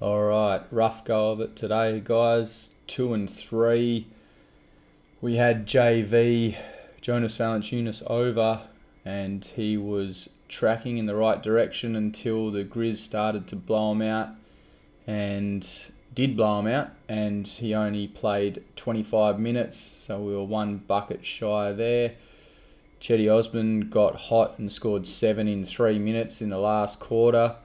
All right, rough go of it today, guys. Two and three. We had JV Jonas Valanciunas over, and he was tracking in the right direction until the Grizz started to blow him out, and did blow him out, and he only played 25 minutes, so we were one bucket shy there. Cedi Osman got hot and scored seven in three minutes in the last quarter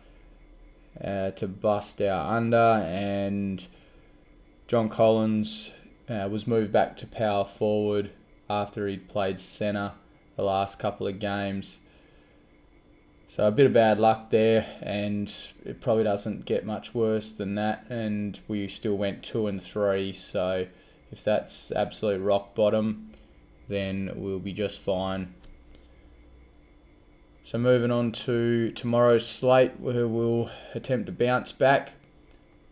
uh, to bust our under, and John Collins uh, was moved back to power forward after he'd played centre the last couple of games. So a bit of bad luck there, and it probably doesn't get much worse than that. And we still went two and three. So if that's absolute rock bottom, then we'll be just fine. So moving on to tomorrow's slate, where we'll attempt to bounce back.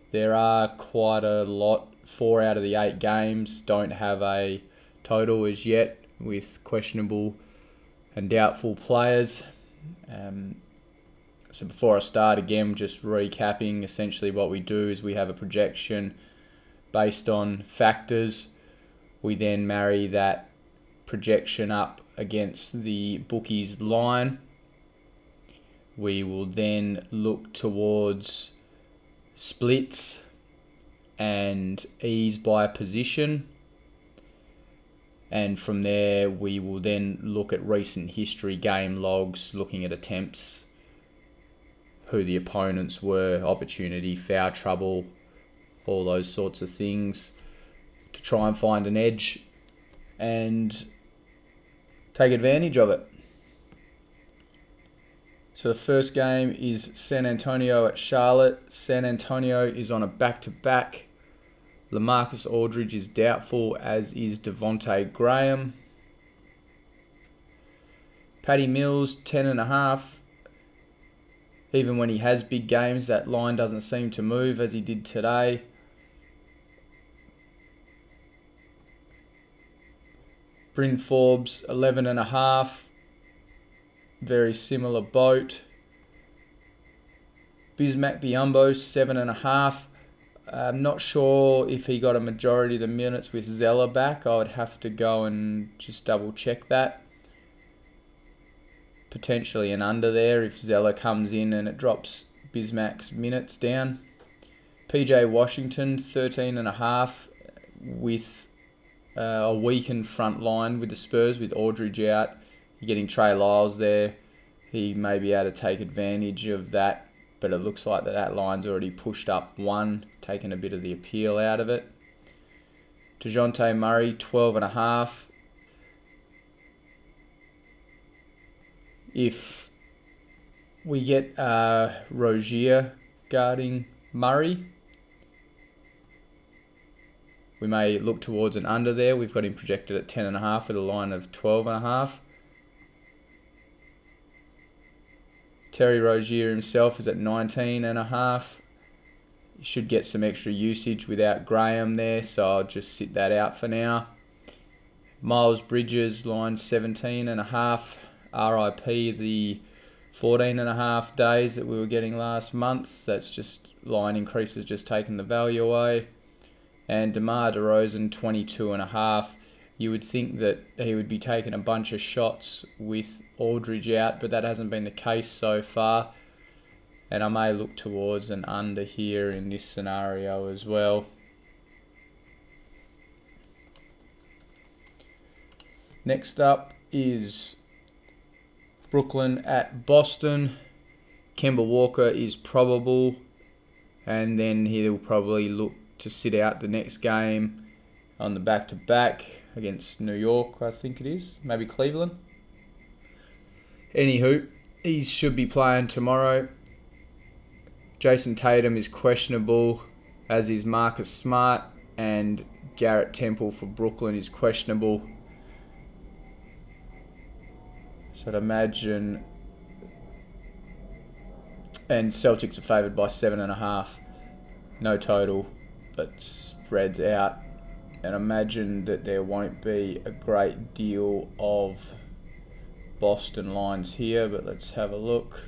There are quite a lot. Four out of the eight games don't have a total as yet, with questionable and doubtful players. Um, so before I start again, just recapping. Essentially, what we do is we have a projection based on factors. We then marry that projection up against the bookies line we will then look towards splits and ease by position. And from there, we will then look at recent history game logs, looking at attempts, who the opponents were, opportunity, foul trouble, all those sorts of things to try and find an edge and take advantage of it. So the first game is San Antonio at Charlotte. San Antonio is on a back-to-back. Lamarcus Aldridge is doubtful, as is Devonte Graham. Patty Mills, ten and a half. Even when he has big games, that line doesn't seem to move as he did today. Bryn Forbes, eleven and a half very similar boat. Bismack Biyombo, seven and a half. I'm not sure if he got a majority of the minutes with Zeller back. I would have to go and just double check that. Potentially an under there if Zeller comes in and it drops Bismack's minutes down. PJ Washington, 13 and a half with uh, a weakened front line with the Spurs with Aldridge out you're getting Trey Lyles there. He may be able to take advantage of that, but it looks like that, that line's already pushed up one, taking a bit of the appeal out of it. DeJounte Murray, 12 and a half. If we get uh, Rozier guarding Murray, we may look towards an under there. We've got him projected at 10.5 with a line of 12.5. Terry Rozier himself is at 19 and a half. Should get some extra usage without Graham there, so I'll just sit that out for now. Miles Bridges, line 17 and a half. RIP, the 14 and a half days that we were getting last month. That's just line increases, just taking the value away. And DeMar DeRozan, 22 and a half you would think that he would be taking a bunch of shots with Aldridge out, but that hasn't been the case so far. And I may look towards an under here in this scenario as well. Next up is Brooklyn at Boston. Kemba Walker is probable, and then he'll probably look to sit out the next game on the back to back against New York, I think it is. Maybe Cleveland. Anywho, he should be playing tomorrow. Jayson Tatum is questionable, as is Marcus Smart, and Garrett Temple for Brooklyn is questionable. So I'd imagine. And Celtics are favoured by seven and a half. No total, but spreads out and imagine that there won't be a great deal of Boston lines here, but let's have a look.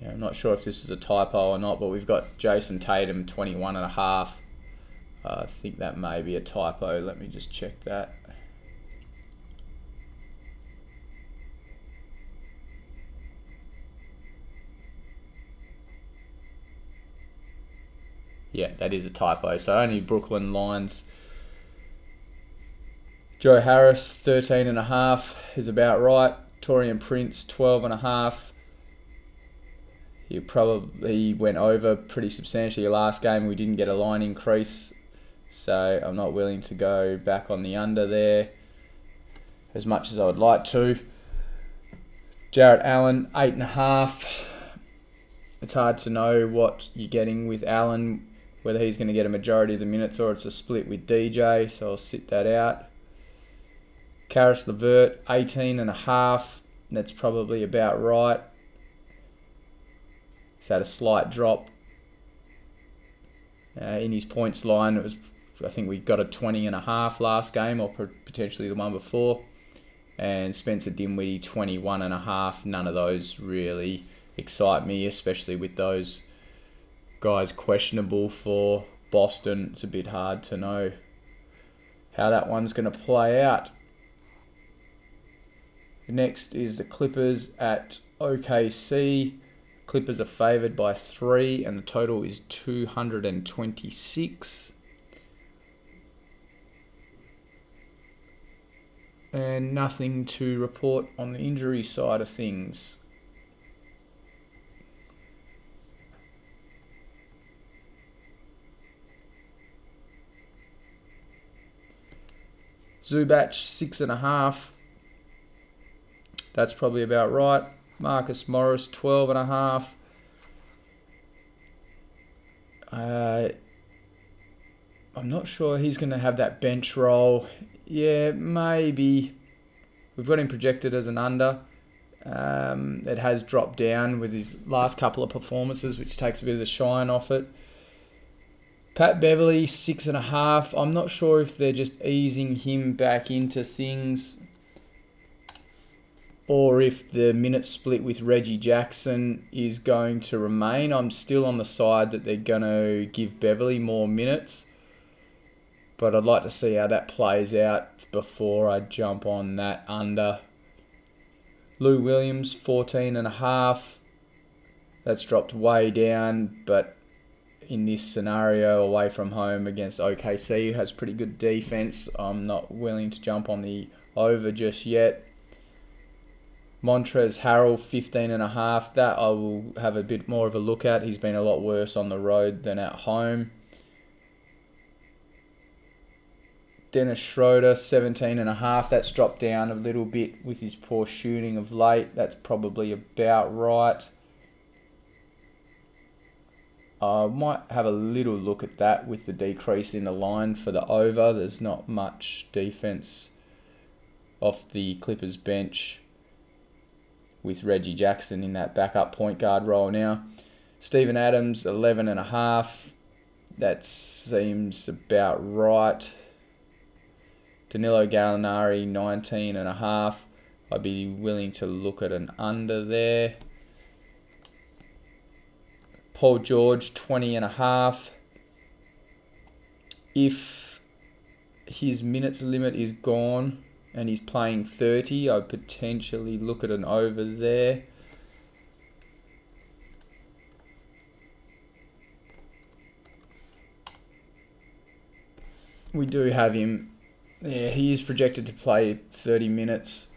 Yeah, I'm not sure if this is a typo or not, but we've got Jayson Tatum 21 and a half. Uh, I think that may be a typo. Let me just check that. Yeah, that is a typo. So only Brooklyn lines. Joe Harris, 13 and a half is about right. Taurean Prince, 12 and a half. He probably went over pretty substantially last game. We didn't get a line increase, so I'm not willing to go back on the under there as much as I would like to. Jarrett Allen, eight and a half. It's hard to know what you're getting with Allen, whether he's going to get a majority of the minutes or it's a split with DJ, so I'll sit that out. Caris LeVert, 18 and a half. That's probably about right. He's had a slight drop uh, in his points line. It was, I think we got a 20 and a half last game, or potentially the one before. And Spencer Dinwiddie, 21 and a half. None of those really excite me, especially with those guys questionable for Boston. It's a bit hard to know how that one's going to play out. Next is the Clippers at OKC. Clippers are favoured by three, and the total is 226. And nothing to report on the injury side of things. Zubac, six and a half. That's probably about right. Marcus Morris, 12 and a half. Uh, I'm not sure he's going to have that bench role. Yeah, maybe. We've got him projected as an under. Um, it has dropped down with his last couple of performances, which takes a bit of the shine off it. Pat Beverley, six and a half. I'm not sure if they're just easing him back into things or if the minute split with Reggie Jackson is going to remain. I'm still on the side that they're going to give Beverley more minutes, but I'd like to see how that plays out before I jump on that under. Lou Williams, 14 and a half. That's dropped way down, but in this scenario away from home against OKC, who has pretty good defense, I'm not willing to jump on the over just yet. Montrezl Harrell, 15 and a half. That I will have a bit more of a look at. He's been a lot worse on the road than at home. Dennis Schroeder, 17 and a half. That's dropped down a little bit with his poor shooting of late. That's probably about right. I might have a little look at that with the decrease in the line for the over. There's not much defense off the Clippers bench with Reggie Jackson in that backup point guard role now. Steven Adams, 11 and a half. That seems about right. Danilo Gallinari, 19 and a half. I'd be willing to look at an under there. Paul George, 20 and a half. If his minutes limit is gone, and he's playing 30, I'd potentially look at an over there. We do have him. Yeah, he is projected to play 30 minutes.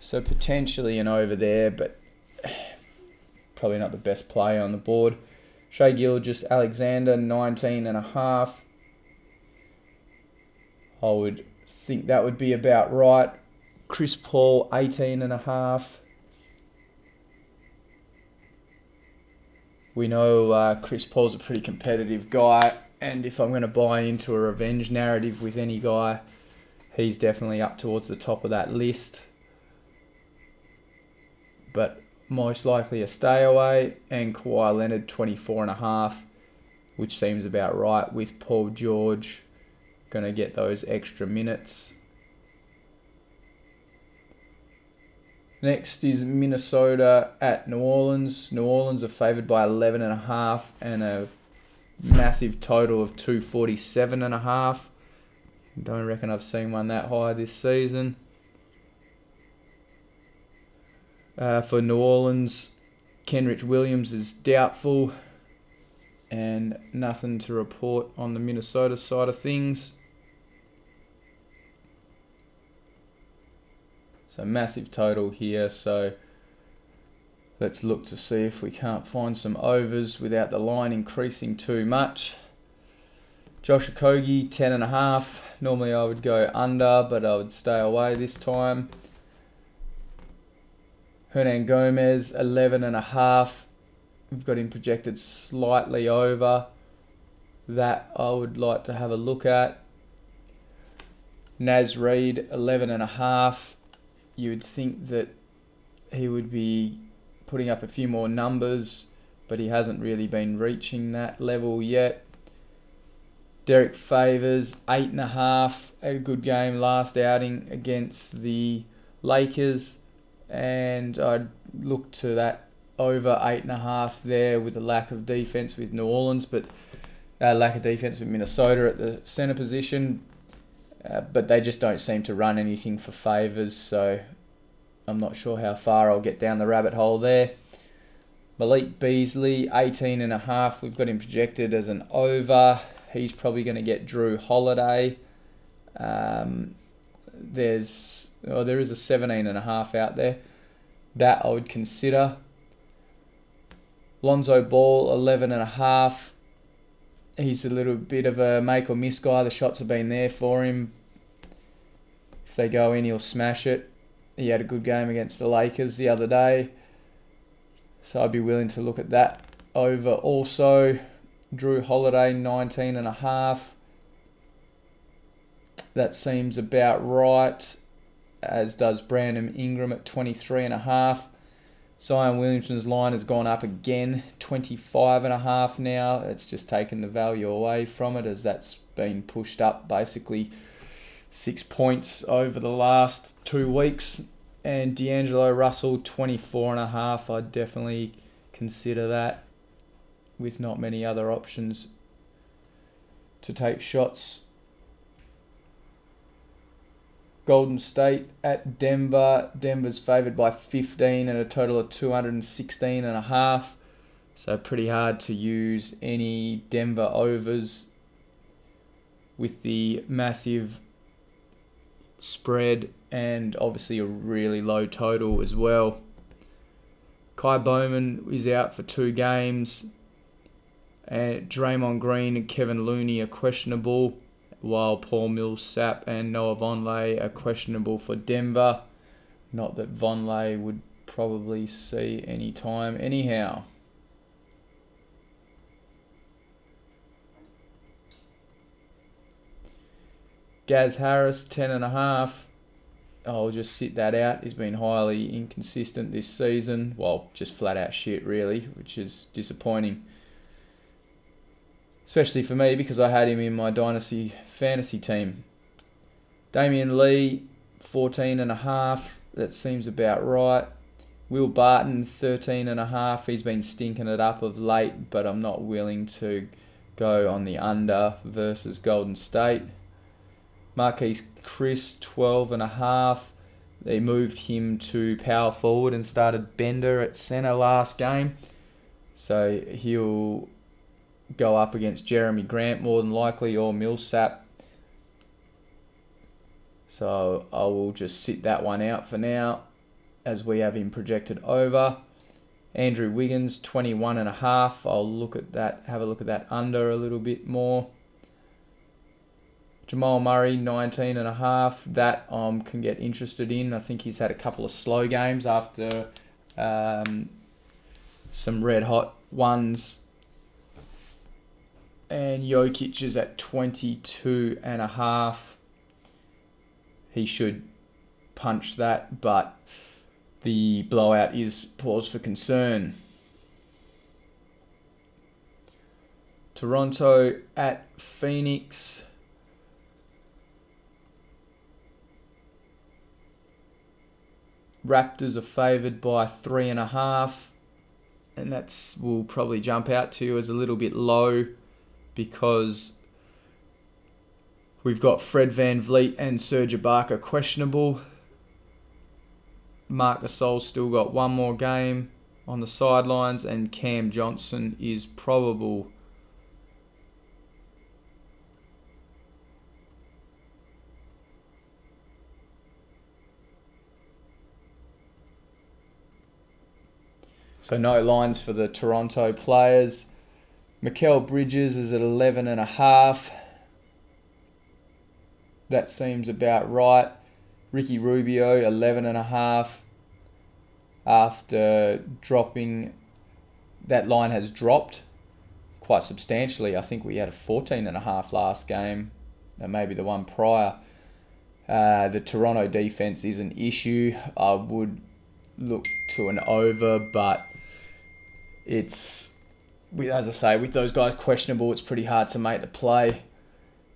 So potentially an over there, but probably not the best play on the board. Shai Gilgeous-Alexander, 19 and a half. I would think that would be about right. Chris Paul, 18 and a half. We know uh, Chris Paul's a pretty competitive guy, and if I'm going to buy into a revenge narrative with any guy, he's definitely up towards the top of that list. But most likely a stay away, and Kawhi Leonard, 24 and a half, which seems about right with Paul George going to get those extra minutes. Next is Minnesota at New Orleans. New Orleans are favoured by 11 and a half and a massive total of 247 and a half. Don't reckon I've seen one that high this season. Uh, for New Orleans, Kenrich Williams is doubtful and nothing to report on the Minnesota side of things. So massive total here. So let's look to see if we can't find some overs without the line increasing too much. Josh Okogie, 10.5. Normally I would go under, but I would stay away this time. Hernangomez, 11.5. We've got him projected slightly over. That I would like to have a look at. Naz Reid, 11.5 you would think that he would be putting up a few more numbers, but he hasn't really been reaching that level yet. Derrick Favors, eight and a half, a good game last outing against the Lakers, and I'd look to that over eight and a half there with the lack of defense with New Orleans, but uh, lack of defense with Minnesota at the center position. Uh, but they just don't seem to run anything for Favors, so I'm not sure how far I'll get down the rabbit hole there. Malik Beasley, 18 and a half. We've got him projected as an over. He's probably going to get Jrue Holiday. Um, there's oh, there is a 17 and a half out there. That I would consider. Lonzo Ball, 11 and a half he's a little bit of a make or miss guy. The shots have been there for him. If they go in, he'll smash it. He had a good game against the Lakers the other day. So I'd be willing to look at that over also. Jrue Holiday, 19 and a half. That seems about right, as does Brandon Ingram at 23 and a half. Zion Williamson's line has gone up again, 25 and a half now. It's just taken the value away from it as that's been pushed up basically six points over the last two weeks. And D'Angelo Russell, 24 and a half. I'd definitely consider that with not many other options to take shots Golden State at Denver. Denver's favored by 15 and a total of 216 and a half. So pretty hard to use any Denver overs with the massive spread and obviously a really low total as well. Ky Bowman is out for two games. And Draymond Green and Kevin Looney are questionable while Paul Millsap and Noah Vonleh are questionable for Denver. Not that Vonleh would probably see any time anyhow. Gaz Harris, 10.5. I'll just sit that out. He's been highly inconsistent this season. Well, just flat out shit, really, which is disappointing especially for me because I had him in my dynasty fantasy team. Damion Lee, 14 and a half. That seems about right. Will Barton, 13 and a half. He's been stinking it up of late, but I'm not willing to go on the under versus Golden State. Marquese Chriss, 12 and a half. They moved him to power forward and started Bender at centre last game. So he'll go up against Jerami Grant more than likely or Millsap. So I will just sit that one out for now as we have him projected over. Andrew Wiggins, 21 and a half. I'll look at that, have a look at that under a little bit more. Jamal Murray, 19 and a half. That um, can get interested in. I think he's had a couple of slow games after um, some red hot ones and Jokic is at 22 and a half. He should punch that, but the blowout is pause for concern. Toronto at Phoenix. Raptors are favoured by three and a half, and that's will probably jump out to you as a little bit low because we've got Fred VanVleet and Serge Ibaka questionable. Marc Gasol's still got one more game on the sidelines, and Cam Johnson is probable. So no lines for the Toronto players. Mikal Bridges is at 11 and a half. That seems about right. Ricky Rubio 11 and a half after dropping that line has dropped quite substantially. I think we had a 14 and a half last game, and maybe the one prior. Uh, the Toronto defense is an issue. I would look to an over, but it's as I say with those guys questionable. It's pretty hard to make the play.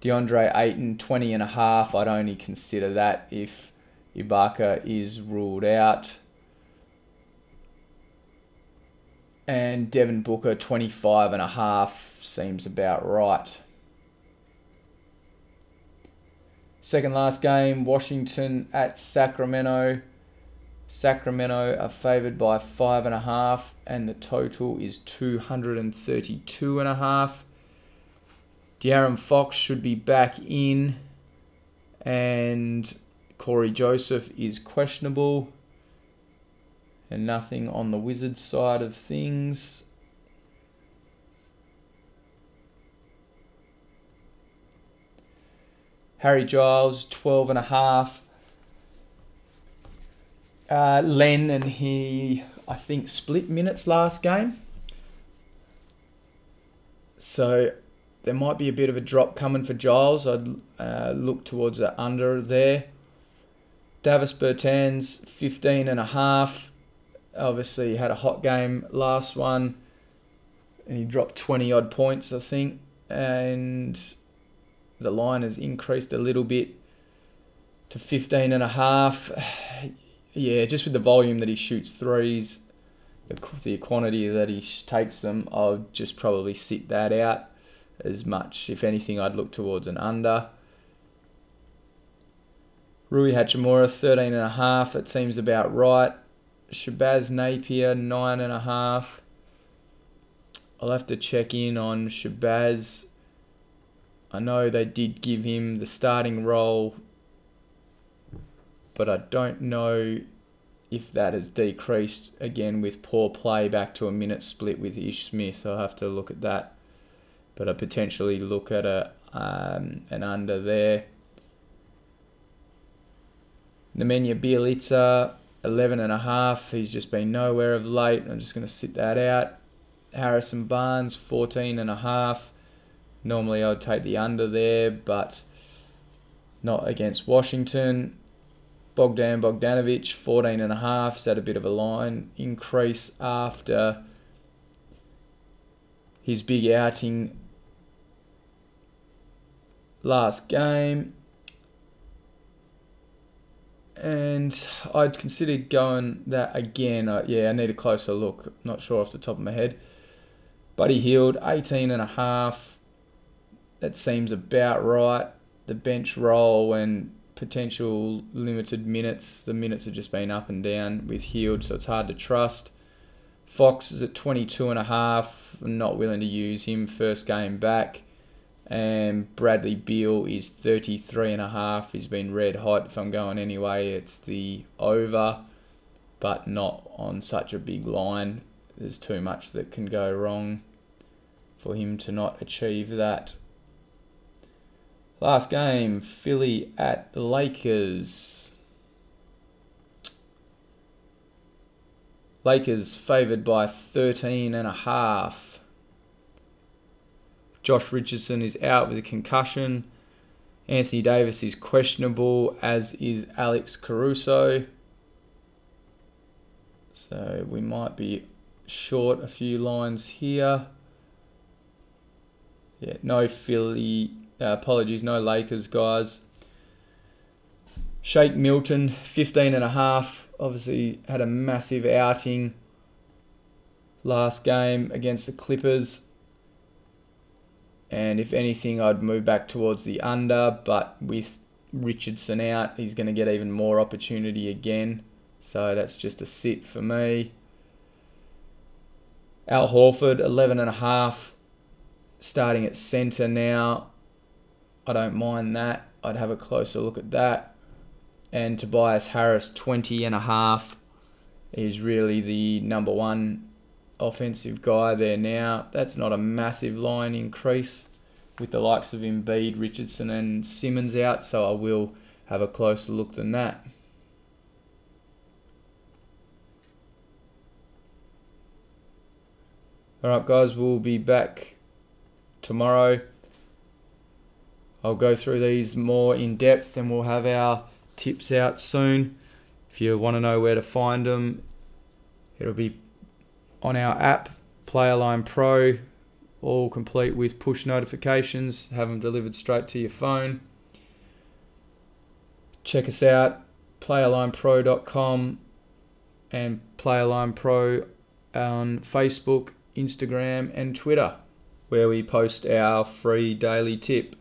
DeAndre Ayton 20 and a half. I'd only consider that if Ibaka is ruled out. And Devin Booker 25 and a half seems about right. Second last game, Washington at Sacramento. Sacramento are favoured by five and a half, and the total is 232 and a half. De'Aaron Fox should be back in, and Cory Joseph is questionable, and nothing on the Wizards side of things. Harry Giles, 12 and a half uh, Len and he, I think, split minutes last game. So there might be a bit of a drop coming for Giles. I'd uh, look towards the under there. Davis Bertans, 15 and a half. Obviously, had a hot game last one. And he dropped 20 odd points, I think. And the line has increased a little bit to 15 and a half yeah, just with the volume that he shoots threes, the, the quantity that he takes them, I'll just probably sit that out as much. If anything, I'd look towards an under. Rui Hachimura, 13 and a half. It seems about right. Shabazz Napier, nine and a half. I'll have to check in on Shabazz. I know they did give him the starting role but I don't know if that has decreased again with poor play back to a minute split with Ish Smith. I'll have to look at that, but I potentially look at a um, an under there. Nemanja Bjelica, 11 and a half. He's just been nowhere of late. I'm just going to sit that out. Harrison Barnes, 14 and a half. Normally I'd take the under there, but not against Washington. Bogdan Bogdanovic, 14 and a half. Is that a bit of a line increase after his big outing last game? And I'd consider going that again. Uh, yeah, I need a closer look. Not sure off the top of my head. Buddy Hield, 18 and a half. That seems about right. The bench roll and potential limited minutes. The minutes have just been up and down with Hield, so it's hard to trust. Fox is at 22 and a half. Not willing to use him first game back. And Bradley Beal is 33 and a half. He's been red hot. If I'm going anyway, it's the over, but not on such a big line. There's too much that can go wrong for him to not achieve that. Last game, Philly at Lakers. Lakers favoured by 13 and a half. Josh Richardson is out with a concussion. Anthony Davis is questionable, as is Alex Caruso. So we might be short a few lines here. Yeah, no Philly uh, apologies, no Lakers, guys. Shake Milton, 15 and a half. Obviously had a massive outing last game against the Clippers. And if anything, I'd move back towards the under, but with Richardson out, he's going to get even more opportunity again. So that's just a sit for me. Al Horford, 11 and a half, starting at centre now. I don't mind that. I'd have a closer look at that. And Tobias Harris, 20 and a half, is really the number one offensive guy there now. That's not a massive line increase with the likes of Embiid, Richardson, and Simmons out, so I will have a closer look than that. Alright, guys, we'll be back tomorrow. I'll go through these more in depth and we'll have our tips out soon. If you want to know where to find them, it'll be on our app, Playerline Pro, all complete with push notifications, have them delivered straight to your phone. Check us out, playerlinepro.com and Playerline Pro on Facebook, Instagram, and Twitter, where we post our free daily tip.